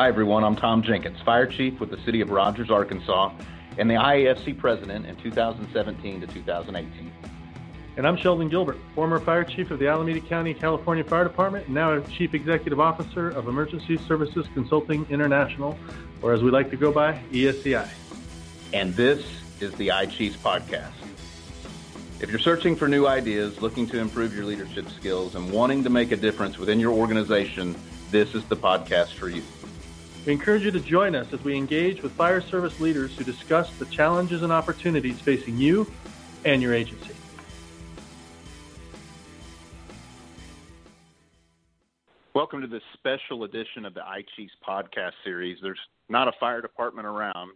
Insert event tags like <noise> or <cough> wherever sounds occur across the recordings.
Hi, everyone. I'm Tom Jenkins, Fire Chief with the City of Rogers, Arkansas, and the IAFC President in 2017 to 2018. And I'm Sheldon Gilbert, former Fire Chief of the Alameda County, California Fire Department, and now Chief Executive Officer of Emergency Services Consulting International, or as we like to go by, ESCI. And this is the iChiefs Podcast. If you're searching for new ideas, looking to improve your leadership skills, and wanting to make a difference within your organization, this is the podcast for you. We encourage you to join us as we engage with fire service leaders who discuss the challenges and opportunities facing you and your agency. Welcome to this special edition of the iChiefs podcast series. There's not a fire department around,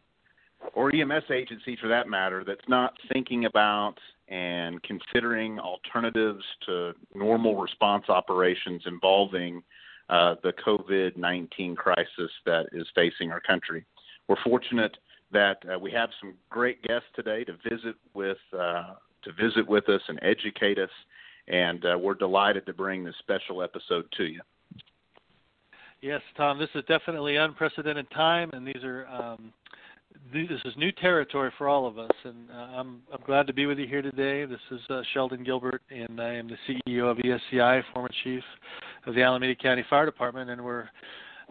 or EMS agency for that matter, that's not thinking about and considering alternatives to normal response operations involving uh, the COVID 19 crisis that is facing our country. We're fortunate that uh, we have some great guests today to visit with uh, to visit with us and educate us, and uh, we're delighted to bring this special episode to you. Yes, Tom, this is definitely unprecedented time, and these are um, this is new territory for all of us, and uh, I'm I'm glad to be with you here today. This is uh, Sheldon Gilbert, and I am the CEO of ESCI, former chief of the Alameda County Fire Department, and we're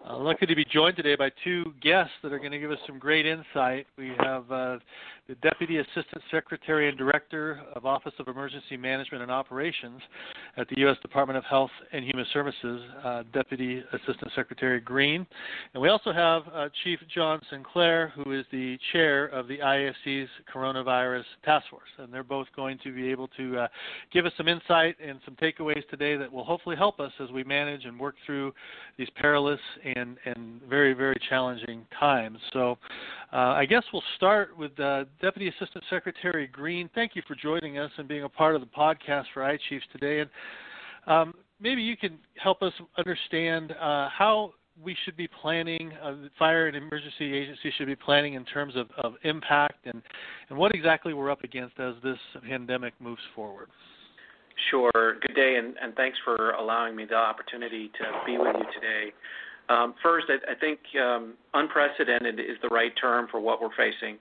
uh, lucky to be joined today by two guests that are going to give us some great insight. We have uh, the Deputy Assistant Secretary and Director of Office of Emergency Management and Operations at the U.S. Department of Health and Human Services, uh, Deputy Assistant Secretary Greene. And we also have uh, Chief John Sinclair, who is the Chair of the IAFC's Coronavirus Task Force. And they're both going to be able to uh, give us some insight and some takeaways today that will hopefully help us as we manage and work through these perilous and, and very, very challenging times. So uh, I guess we'll start with uh, Deputy Assistant Secretary Greene. Thank you for joining us and being a part of the podcast for iChiefs today. And um, maybe you can help us understand uh, how we should be planning, uh, fire and emergency agencies should be planning in terms of, of impact and, and what exactly we're up against as this pandemic moves forward. Sure. Good day, and, and thanks for allowing me the opportunity to be with you today. Um, first, I, I think um, unprecedented is the right term for what we're facing.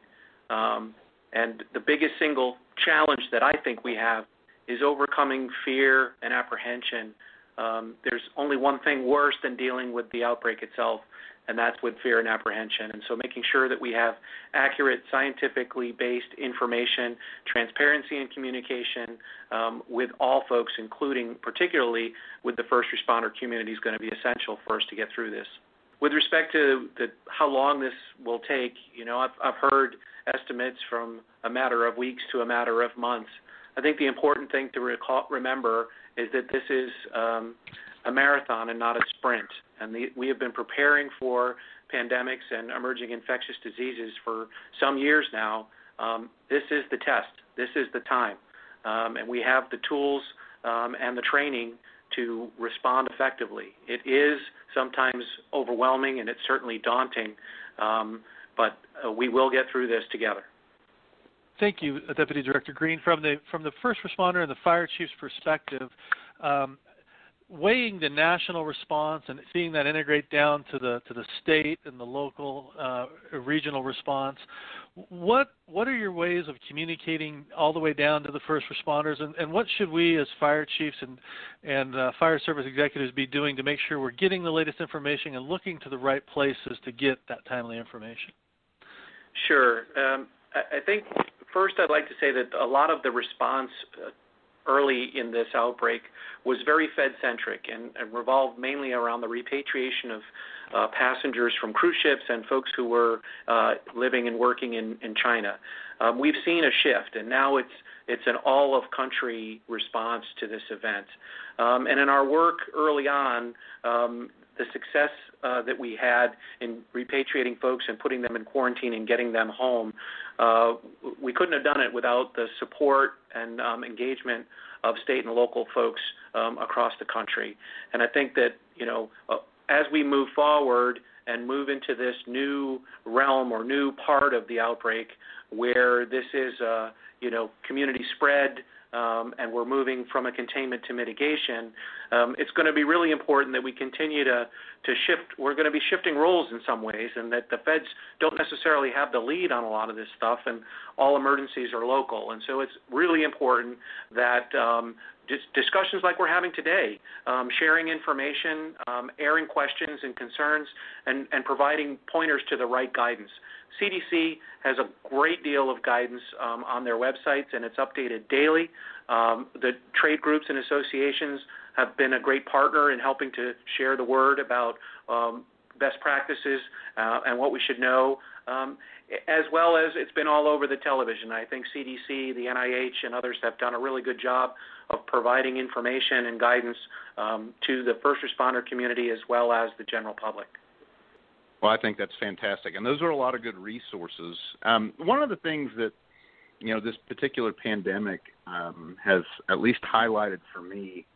Um, and the biggest single challenge that I think we have is overcoming fear and apprehension. Um, there's only one thing worse than dealing with the outbreak itself, and that's with fear and apprehension. And so making sure that we have accurate, scientifically based information, transparency and communication um, with all folks, including particularly with the first responder community, is going to be essential for us to get through this. With respect to the, how long this will take, you know, I've, I've heard estimates from a matter of weeks to a matter of months. I think the important thing to recall, remember is that this is um, a marathon and not a sprint. And the, we have been preparing for pandemics and emerging infectious diseases for some years now. Um, this is the test. This is the time. Um, and we have the tools um, and the training to respond effectively. It is sometimes overwhelming and it's certainly daunting, um, but uh, we will get through this together. Thank you, Deputy Director Greene. From the from the first responder and the fire chief's perspective, um, weighing the national response and seeing that integrate down to the to the state and the local uh, regional response what what are your ways of communicating all the way down to the first responders? And, and what should we as fire chiefs and and uh, fire service executives be doing to make sure we're getting the latest information and looking to the right places to get that timely information? Sure. Um, I, I think first I'd like to say that a lot of the response uh, early in this outbreak was very Fed centric and, and, revolved mainly around the repatriation of uh, passengers from cruise ships and folks who were uh, living and working in, in China. Um, we've seen a shift, and now it's it's an all of country response to this event. Um, and in our work early on, um, the success uh, that we had in repatriating folks and putting them in quarantine and getting them home, uh, we couldn't have done it without the support and um, engagement of state and local folks um, across the country. And I think that you know, uh, as we move forward and move into this new realm or new part of the outbreak, where this is, uh, you know, community spread um, and we're moving from a containment to mitigation, um, it's going to be really important that we continue to to shift. We're going to be shifting roles in some ways, and that the feds don't necessarily have the lead on a lot of this stuff, and all emergencies are local. And so it's really important that um, discussions like we're having today, um, sharing information, um, airing questions and concerns, and, and providing pointers to the right guidance. CDC has a great deal of guidance um, on their websites, and it's updated daily. Um, the trade groups and associations have been a great partner in helping to share the word about um, best practices uh, and what we should know, um, as well as it's been all over the television. I think CDC, the NIH, and others have done a really good job of providing information and guidance um, to the first responder community as well as the general public. Well, I think that's fantastic, and those are a lot of good resources. Um, one of the things that you know this particular pandemic um, has at least highlighted for me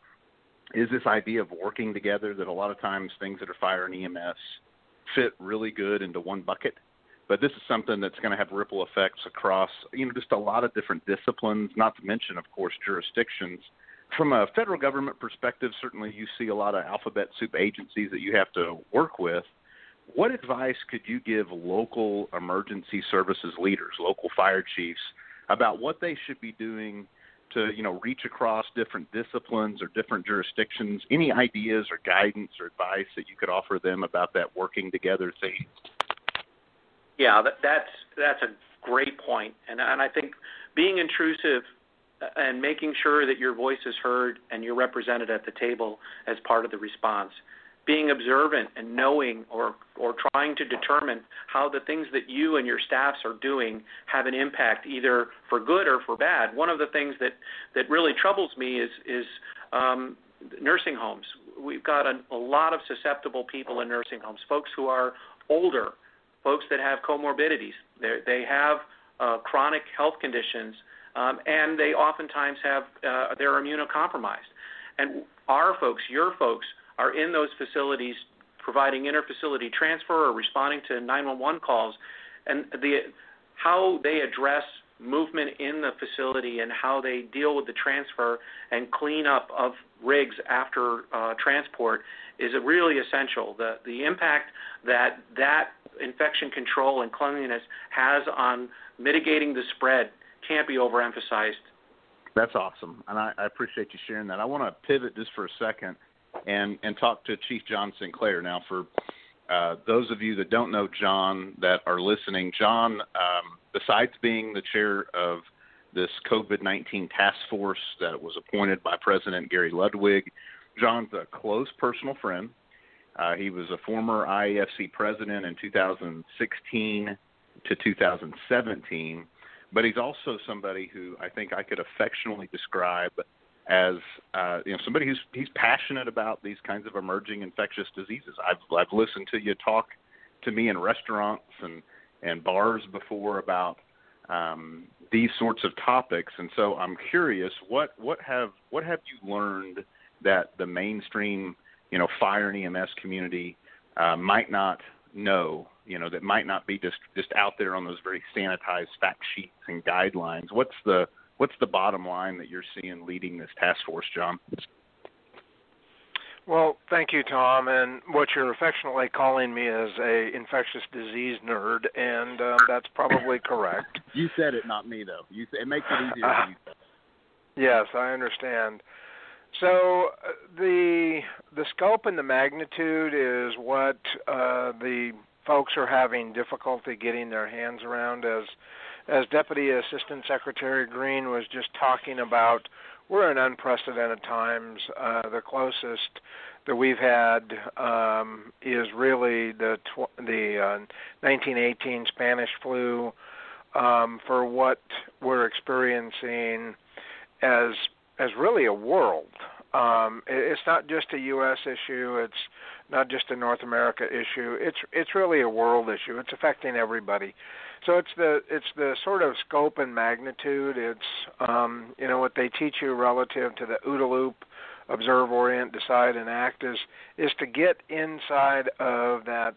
is this idea of working together. That a lot of times things that are fire and EMS fit really good into one bucket, but this is something that's going to have ripple effects across you know just a lot of different disciplines. Not to mention, of course, jurisdictions. From a federal government perspective, certainly you see a lot of alphabet soup agencies that you have to work with what advice could you give local emergency services leaders, local fire chiefs, about what they should be doing to, you know, reach across different disciplines or different jurisdictions? Any ideas or guidance or advice that you could offer them about that working together thing? Yeah, that, that's that's a great point, and and I think being intrusive uh, and making sure that your voice is heard and you're represented at the table as part of the response being observant and knowing or or trying to determine how the things that you and your staffs are doing have an impact either for good or for bad. One of the things that that really troubles me is is um, nursing homes. We've got a, a lot of susceptible people in nursing homes, folks who are older, folks that have comorbidities. They they have uh, chronic health conditions, um, and they oftentimes have uh, they're immunocompromised. And our folks, your folks, are in those facilities providing interfacility transfer or responding to 911 calls, and the how they address movement in the facility and how they deal with the transfer and cleanup of rigs after uh, transport is really essential. The the impact that that infection control and cleanliness has on mitigating the spread can't be overemphasized. That's awesome, and I, I appreciate you sharing that. I want to pivot just for a second and and talk to Chief John Sinclair. Now, for uh, those of you that don't know John that are listening, John, um, besides being the chair of this COVID 19 task force that was appointed by President Gary Ludwig, John's a close personal friend. Uh, he was a former IAFC president in 2016 to 2017, but he's also somebody who I think I could affectionately describe as uh, you know somebody who's he's passionate about these kinds of emerging infectious diseases. I've I've listened to you talk to me in restaurants and and bars before about um, these sorts of topics, and so I'm curious what what have what have you learned that the mainstream you know fire and EMS community uh, might not know you know that might not be just just out there on those very sanitized fact sheets and guidelines. What's the what's the bottom line that you're seeing leading this task force, John? Well, thank you, Tom. And what you're affectionately calling me is a infectious disease nerd, and um, that's probably correct. <laughs> you said it, not me, though. You it makes it easier. Uh, yes, I understand. So uh, the the scope and the magnitude is what uh, the folks are having difficulty getting their hands around as as Deputy Assistant Secretary Greene was just talking about, we're in unprecedented times. Uh, the closest that we've had um, is really the tw- the uh, 1918 Spanish flu. Um, for what we're experiencing as as really a world. Um, it's not just a U.S. issue. It's not just a North America issue. It's it's really a world issue. It's affecting everybody. So it's the it's the sort of scope and magnitude. It's um, you know what they teach you relative to the OODA loop, observe, orient, decide, and act is is to get inside of that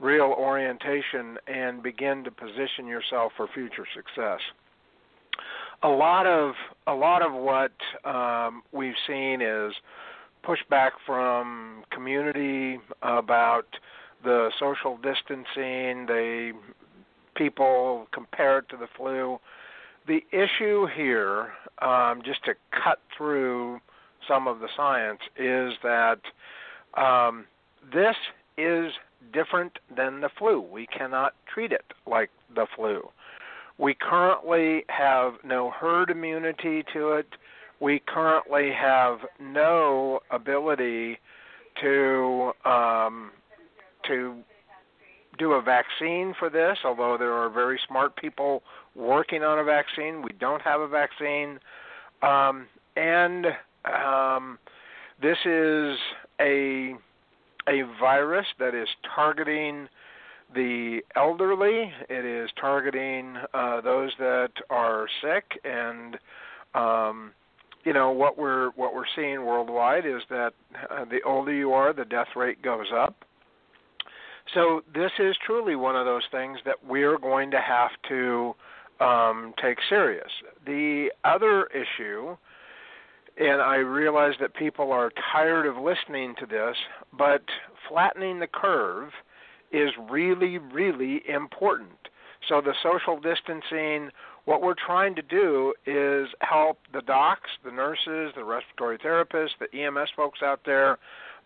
real orientation and begin to position yourself for future success. a lot of a lot of what um, we've seen is pushback from community about the social distancing. They people compare it to the flu. The issue here, um, just to cut through some of the science, is that um, this is different than the flu. We cannot treat it like the flu. We currently have no herd immunity to it. We currently have no ability to um, to do a vaccine for this, although there are very smart people working on a vaccine. We don't have a vaccine. Um, and um, this is a a virus that is targeting the elderly. It is targeting uh, those that are sick, and um, you know what we're what we're seeing worldwide is that uh, the older you are, the death rate goes up. So this is truly one of those things that we're going to have to um, take serious. The other issue, and I realize that people are tired of listening to this, but flattening the curve is really, really important. So the social distancing, what we're trying to do is help the docs, the nurses, the respiratory therapists, the EMS folks out there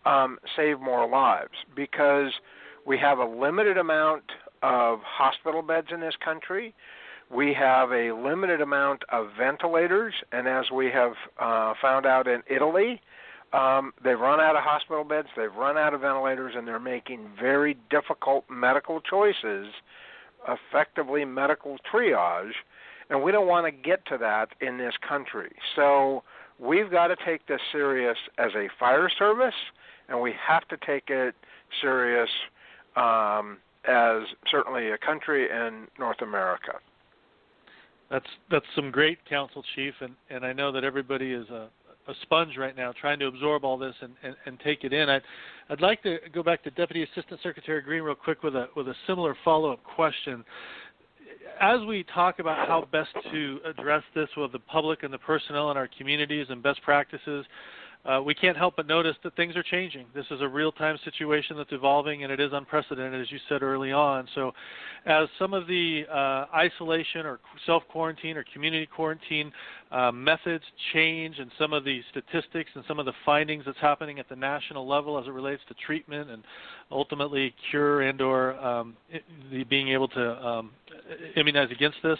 um, save more lives because – we have a limited amount of hospital beds in this country. We have a limited amount of ventilators, and as we have uh, found out in Italy, um, they've run out of hospital beds, they've run out of ventilators, and they're making very difficult medical choices, effectively medical triage, and we don't want to get to that in this country. So we've got to take this serious as a fire service, and we have to take it serious um, as certainly a country in North America. That's that's some great counsel, Chief, and, and I know that everybody is a, a sponge right now trying to absorb all this and, and, and take it in. I'd I'd like to go back to Deputy Assistant Secretary Greene real quick with a with a similar follow up question. As we talk about how best to address this with the public and the personnel in our communities and best practices, uh, we can't help but notice that things are changing. This is a real time situation that's evolving, and it is unprecedented, as you said early on. So, as some of the uh, isolation or self quarantine or community quarantine uh, methods change, and some of the statistics and some of the findings that's happening at the national level as it relates to treatment and ultimately cure and/or um, being able to um, immunize against this,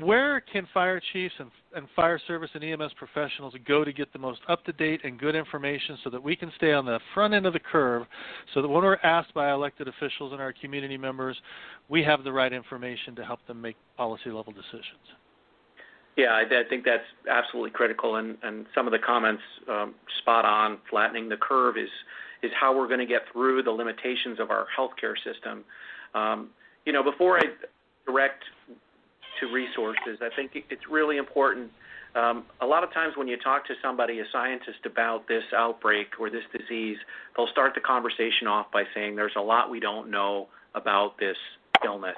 where can fire chiefs and, and, fire service and EMS professionals go to get the most up to date and good information so that we can stay on the front end of the curve so that when we're asked by elected officials and our community members, we have the right information to help them make policy level decisions? Yeah, I, I think that's absolutely critical, and, and some of the comments um, spot on. Flattening the curve is is how we're going to get through the limitations of our healthcare system. Um, you know, before I direct to resources. I think it's really important. Um, a lot of times when you talk to somebody, a scientist, about this outbreak or this disease, they'll start the conversation off by saying there's a lot we don't know about this illness.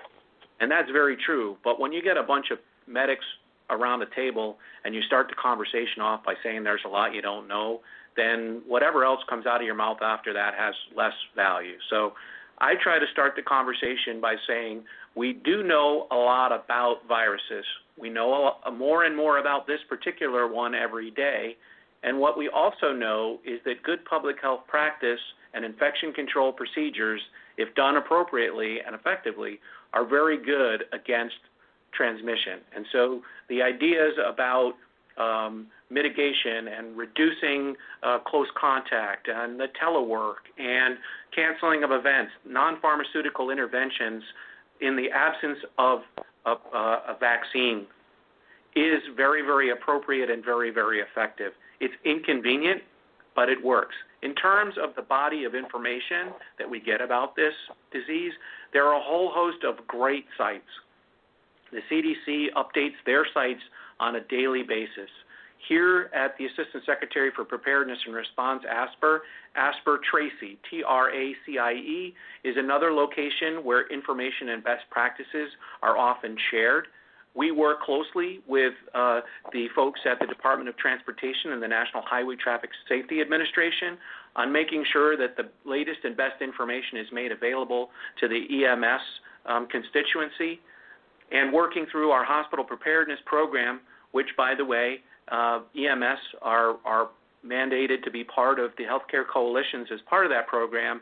And that's very true. But when you get a bunch of medics around the table and you start the conversation off by saying there's a lot you don't know, then whatever else comes out of your mouth after that has less value. So I try to start the conversation by saying we do know a lot about viruses. We know a, more and more about this particular one every day. And what we also know is that good public health practice and infection control procedures, if done appropriately and effectively, are very good against transmission. And so the ideas about um, mitigation and reducing uh, close contact and the telework and canceling of events, non pharmaceutical interventions in the absence of a, a vaccine is very, very appropriate and very, very effective. It's inconvenient, but it works. In terms of the body of information that we get about this disease, there are a whole host of great sites. The CDC updates their sites on a daily basis. Here at the Assistant Secretary for Preparedness and Response, ASPR, ASPR TRACIE, T R A C I E, is another location where information and best practices are often shared. we work closely with uh, the folks at the Department of Transportation and the National Highway Traffic Safety Administration on making sure that the latest and best information is made available to the EMS um, constituency, and working through our hospital preparedness program, which, by the way, uh, EMS are, are mandated to be part of the healthcare coalitions as part of that program.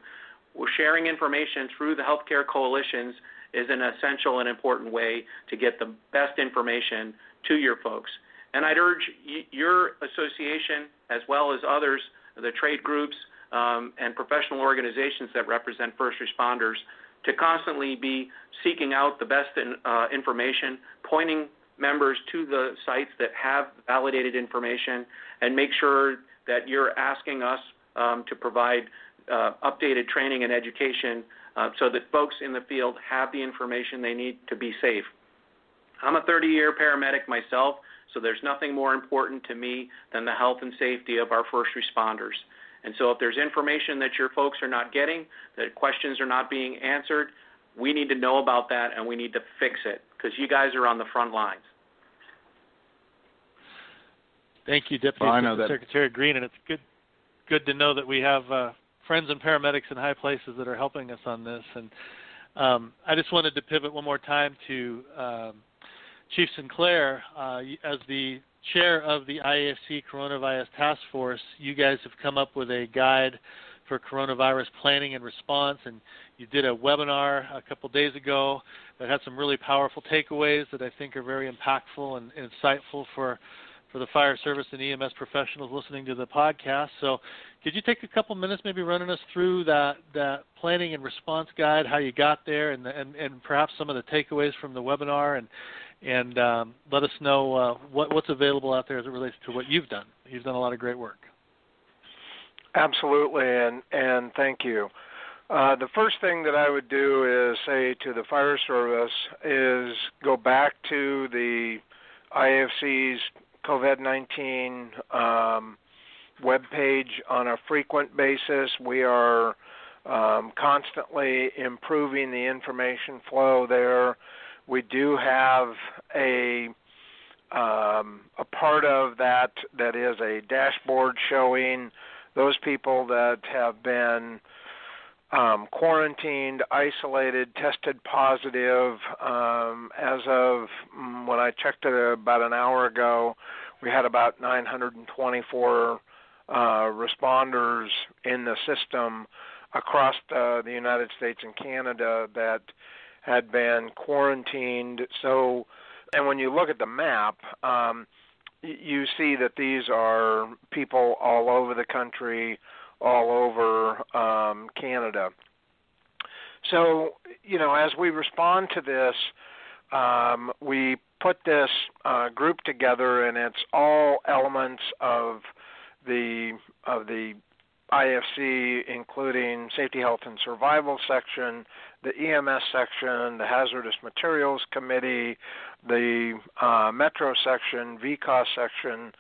We're sharing information through the healthcare coalitions is an essential and important way to get the best information to your folks. And I'd urge y- your association, as well as others, the trade groups um, and professional organizations that represent first responders, to constantly be seeking out the best in, uh, information, pointing members to the sites that have validated information, and make sure that you're asking us um, to provide uh, updated training and education uh, so that folks in the field have the information they need to be safe. I'm a 30 year paramedic myself, so there's nothing more important to me than the health and safety of our first responders. And so if there's information that your folks are not getting, that questions are not being answered, we need to know about that and we need to fix it because you guys are on the front lines. Thank you, Deputy well, Secretary Greene, and it's good good to know that we have uh, friends and paramedics in high places that are helping us on this. And um, I just wanted to pivot one more time to um, Chief Sinclair uh, as the chair of the IAFC Coronavirus Task Force. You guys have come up with a guide for coronavirus planning and response, and you did a webinar a couple days ago that had some really powerful takeaways that I think are very impactful and insightful for for the fire service and EMS professionals listening to the podcast. So, could you take a couple minutes, maybe running us through that that planning and response guide, how you got there, and and, and perhaps some of the takeaways from the webinar, and and um, let us know uh, what what's available out there as it relates to what you've done. You've done a lot of great work. Absolutely, and and thank you. Uh, the first thing that I would do is say to the fire service is go back to the IAFC's COVID 19 um, on a frequent basis. We are um, constantly improving the information flow there. We do have a um, a part of that that is a dashboard showing those people that have been um, quarantined, isolated, tested positive. Um, as of mm, when I checked it about an hour ago, we had about 924 uh, responders in the system across the, the United States and Canada that had been quarantined. So, and when you look at the map, um, you see that these are people all over the country all over um, Canada. So, you know, as we respond to this, um, we put this uh, group together, and it's all elements of the of the IFC, including safety, health, and survival section, the EMS section, the hazardous materials committee, the uh, metro section, VCOS section,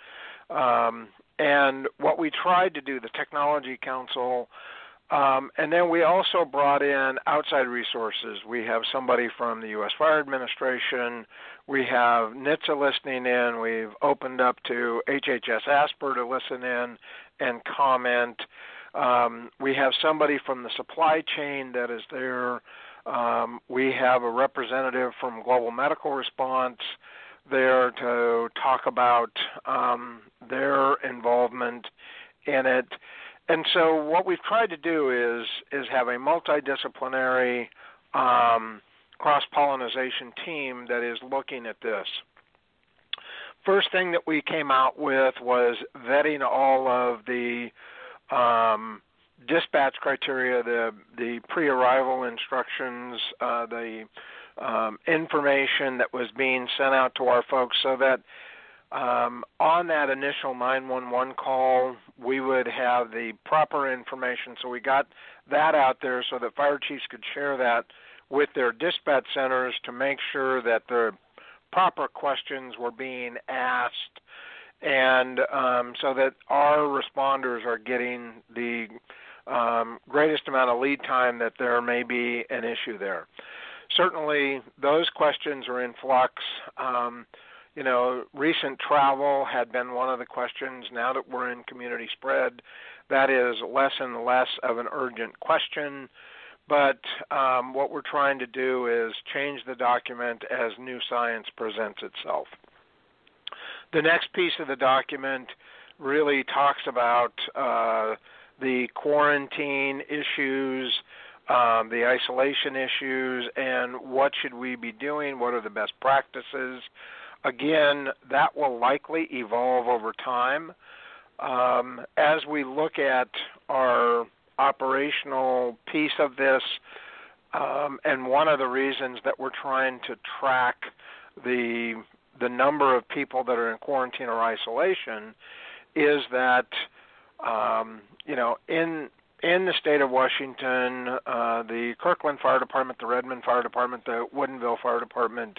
um, and what we tried to do, the Technology Council, um, and then we also brought in outside resources. We have somebody from the U.S. Fire Administration. We have NHTSA listening in. We've opened up to HHS ASPR to listen in and comment. Um, we have somebody from the supply chain that is there. Um, we have a representative from Global Medical Response there to talk about um, their involvement in it. And so, what we've tried to do is is have a multidisciplinary um, cross pollination team that is looking at this. First thing that we came out with was vetting all of the um, dispatch criteria, the the pre-arrival instructions, uh, the um, information that was being sent out to our folks so that um, on that initial 911 call, we would have the proper information. So we got that out there so that fire chiefs could share that with their dispatch centers to make sure that the proper questions were being asked and um, so that our responders are getting the um, greatest amount of lead time that there may be an issue there. Certainly those questions are in flux. Um, you know, recent travel had been one of the questions. Now that we're in community spread, that is less and less of an urgent question. But um, what we're trying to do is change the document as new science presents itself. The next piece of the document really talks about uh, the quarantine issues, um, the isolation issues, and what should we be doing? What are the best practices? Again, that will likely evolve over time. Um, as we look at our operational piece of this, um, and one of the reasons that we're trying to track the the number of people that are in quarantine or isolation is that um, you know in in the state of Washington, uh, the Kirkland Fire Department, the Redmond Fire Department, the Woodinville Fire Department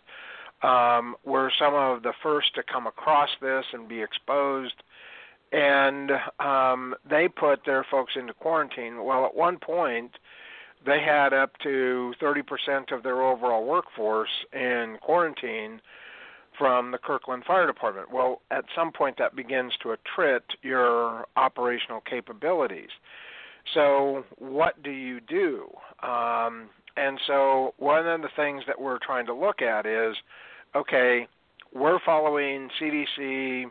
um, were some of the first to come across this and be exposed. And um, they put their folks into quarantine. Well, at one point, they had up to 30% of their overall workforce in quarantine from the Kirkland Fire Department. Well, at some point, that begins to attrit your operational capabilities. So, what do you do? Um, and so, one of the things that we're trying to look at is okay, we're following CDC,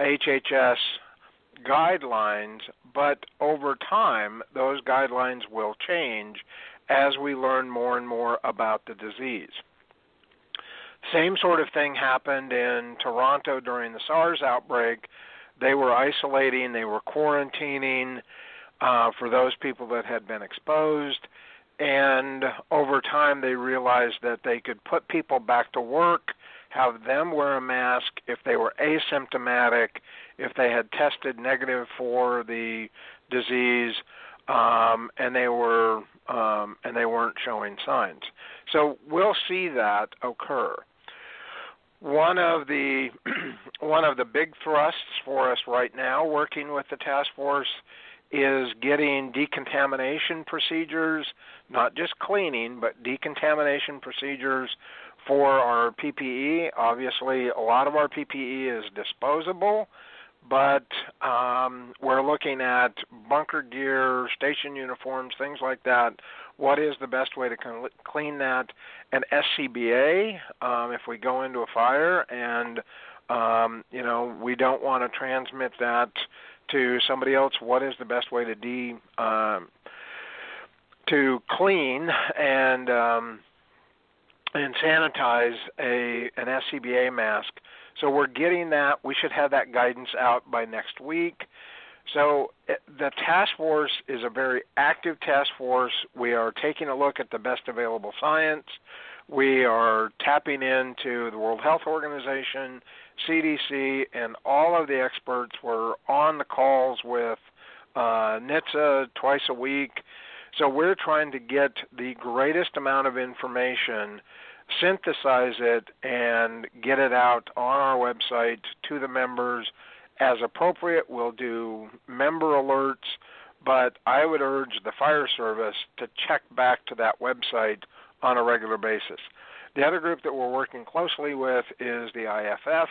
HHS guidelines, but over time, those guidelines will change as we learn more and more about the disease. Same sort of thing happened in Toronto during the SARS outbreak. They were isolating, they were quarantining uh, for those people that had been exposed. And over time, they realized that they could put people back to work, have them wear a mask if they were asymptomatic, if they had tested negative for the disease, um, and they were um, and they weren't showing signs. So we'll see that occur. One of the <clears throat> one of the big thrusts for us right now, working with the task force, is getting decontamination procedures, not just cleaning, but decontamination procedures for our PPE. Obviously, a lot of our PPE is disposable, but um, we're looking at bunker gear, station uniforms, things like that. What is the best way to clean that? And SCBA, um, if we go into a fire and um, you know we don't want to transmit that to somebody else what is the best way to de um, to clean and um, and sanitize a an SCBA mask. So we're getting that. We should have that guidance out by next week. So eh, the task force is a very active task force. We are taking a look at the best available science. We are tapping into the World Health Organization, CDC, and all of the experts. We're on the calls with uh, NHTSA twice a week. So we're trying to get the greatest amount of information, synthesize it, and get it out on our website to the members as appropriate. We'll do member alerts, but I would urge the fire service to check back to that website on a regular basis. The other group that we're working closely with is the IFF,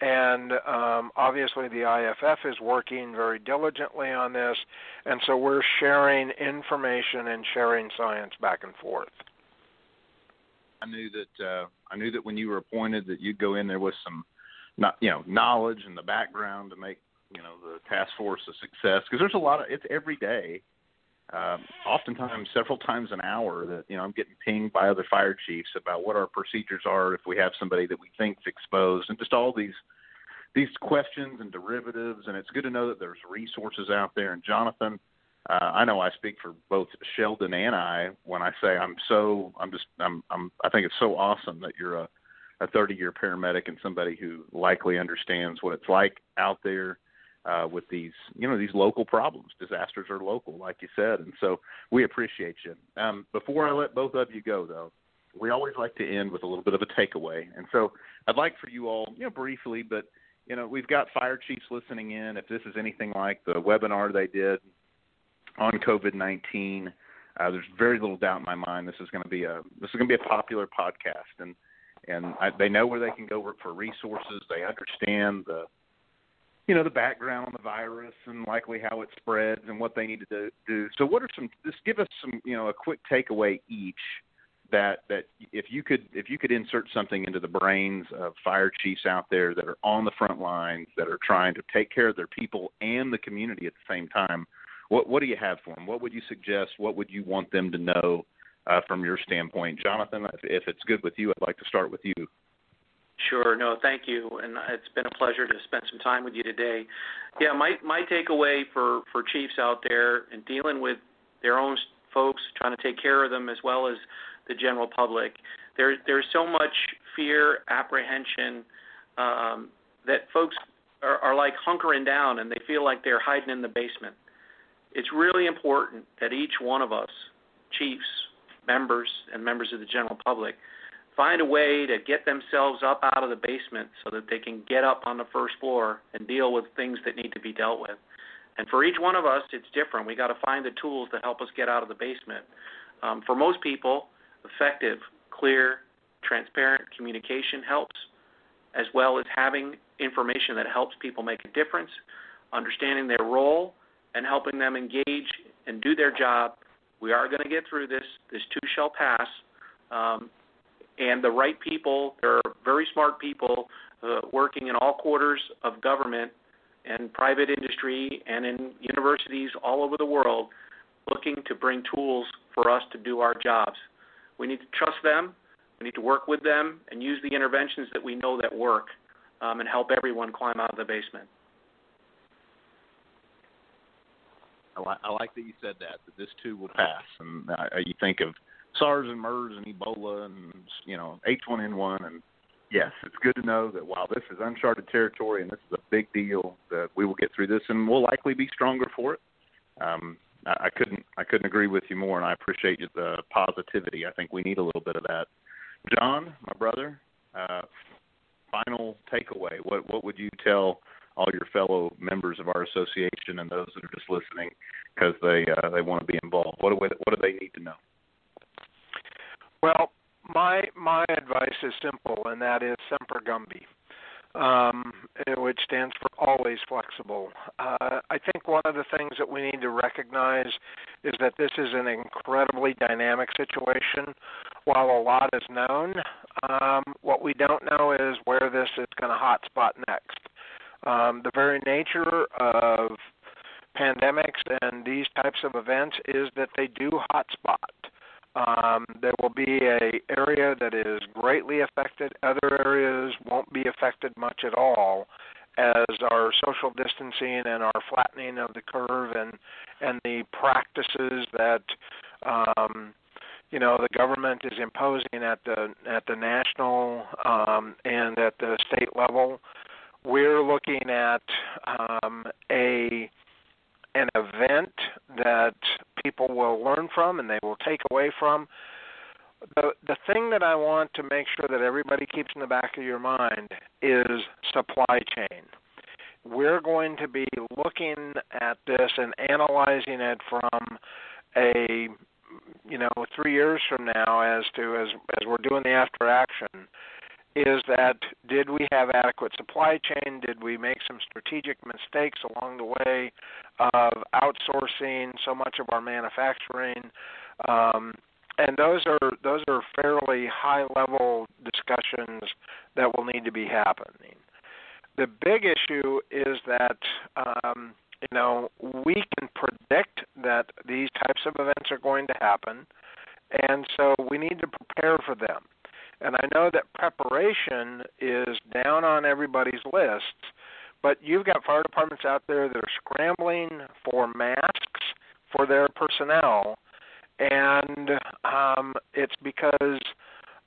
and um, obviously the IFF is working very diligently on this, and so we're sharing information and sharing science back and forth. I knew that uh, I knew that when you were appointed that you'd go in there with some, not you know, knowledge and the background to make you know the task force a success because there's a lot of it's every day um, oftentimes several times an hour that you know I'm getting pinged by other fire chiefs about what our procedures are if we have somebody that we think's exposed, and just all these these questions and derivatives. And it's good to know that there's resources out there. And Jonathan, uh, I know I speak for both Sheldon and I when I say I'm so I'm just I'm I'm I think it's so awesome that you're a a 30 year paramedic and somebody who likely understands what it's like out there uh, with these, you know, these local problems. Disasters are local, like you said, and so we appreciate you. Um, before I let both of you go, though, we always like to end with a little bit of a takeaway, and so I'd like for you all, you know, briefly, but you know, we've got fire chiefs listening in. If this is anything like the webinar they did on COVID nineteen. uh, there's very little doubt in my mind this is going to be a this is going to be a popular podcast, and and I, they know where they can go for resources. They understand the you know the background on the virus and likely how it spreads and what they need to do. So, what are some? Just give us some you know a quick takeaway each that that if you could if you could insert something into the brains of fire chiefs out there that are on the front lines that are trying to take care of their people and the community at the same time what what do you have for them what would you suggest what would you want them to know uh, from your standpoint jonathan if, if it's good with you i'd like to start with you Sure. No, thank you, and it's been a pleasure to spend some time with you today. Yeah, my my takeaway for for chiefs out there and dealing with their own folks, trying to take care of them as well as the general public. There, there's so much fear, apprehension um, that folks are, are like hunkering down and they feel like they're hiding in the basement. It's really important that each one of us, chiefs, members, and members of the general public, find a way to get themselves up out of the basement so that they can get up on the first floor and deal with things that need to be dealt with. And for each one of us, it's different. We got to find the tools to help us get out of the basement. Um, for most people, effective, clear, transparent communication helps, as well as having information that helps people make a difference, understanding their role, and helping them engage and do their job. We are going to get through this. This too shall pass. Um, and the right people, there are very smart people uh, working in all quarters of government and private industry and in universities all over the world looking to bring tools for us to do our jobs. We need to trust them. We need to work with them and use the interventions that we know that work um, and help everyone climb out of the basement. I, like that you said that, that this too will pass. And uh, you think of SARS and MERS and Ebola and, you know, H1N1. And yes, it's good to know that while this is uncharted territory and this is a big deal, that we will get through this and we'll likely be stronger for it. Um, I, couldn't I couldn't agree with you more, and I appreciate the positivity. I think we need a little bit of that. John, my brother, uh, final takeaway. What what would you tell all your fellow members of our association and those that are just listening because they uh, they want to be involved? What do we, what do they need to know? Well, my my advice is simple, and that is semper gumby um, which stands for always flexible. Uh, I think one of the things that we need to recognize is that this is an incredibly dynamic situation. While a lot is known, um, what we don't know is where this is going to hotspot next. Um, the very nature of pandemics and these types of events is that they do hotspot. Um, there will be a area that is greatly affected. Other areas won't be affected much at all, as our social distancing and our flattening of the curve and and the practices that um, you know the government is imposing at the at the national um, and at the state level. We're looking at um, a an event that people will learn from and they will take away from. The the thing that I want to make sure that everybody keeps in the back of your mind is supply chain. We're going to be looking at this and analyzing it from a you know 3 years from now as to as as we're doing the after action is that did we have adequate supply chain? Did we make some strategic mistakes along the way of outsourcing so much of our manufacturing? Um, and those are those are fairly high level discussions that will need to be happening. The big issue is that um, you know we can predict that these types of events are going to happen, and so we need to prepare for them. And I know that preparation is down on everybody's lists, but you've got fire departments out there that are scrambling for masks for their personnel, and um, it's because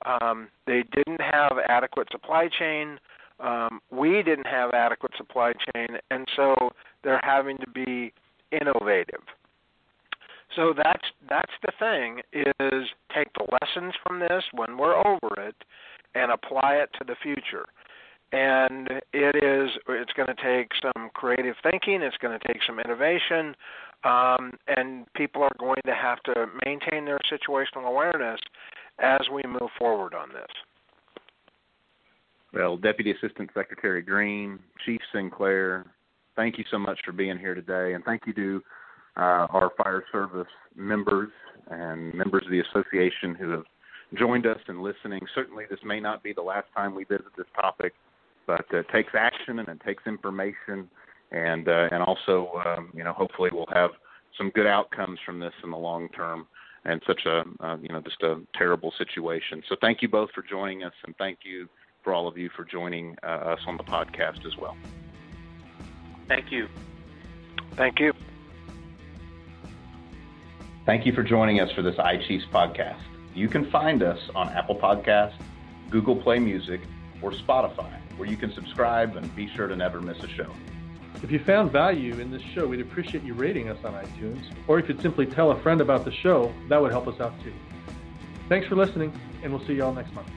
um, they didn't have adequate supply chain. Um, we didn't have adequate supply chain, and so they're having to be innovative. So that's that's the thing is take the lessons from this when we're over it and apply it to the future. and it is it's going to take some creative thinking it's going to take some innovation um, and people are going to have to maintain their situational awareness as we move forward on this well deputy assistant secretary greene chief sinclair thank you so much for being here today and thank you to uh, our fire service members and members of the association who have joined us in listening. Certainly, this may not be the last time we visit this topic, but it takes action and it takes information, and uh, and also, um, you know, hopefully we'll have some good outcomes from this in the long term. And such a uh, you know just a terrible situation. So thank you both for joining us, and thank you for all of you for joining uh, us on the podcast as well. Thank you. Thank you. Thank you for joining us for this iChiefs podcast. You can find us on Apple Podcasts, Google Play Music, or Spotify, where you can subscribe and be sure to never miss a show. If you found value in this show, we'd appreciate you rating us on iTunes, or if you'd simply tell a friend about the show, that would help us out too. Thanks for listening, and we'll see you all next month.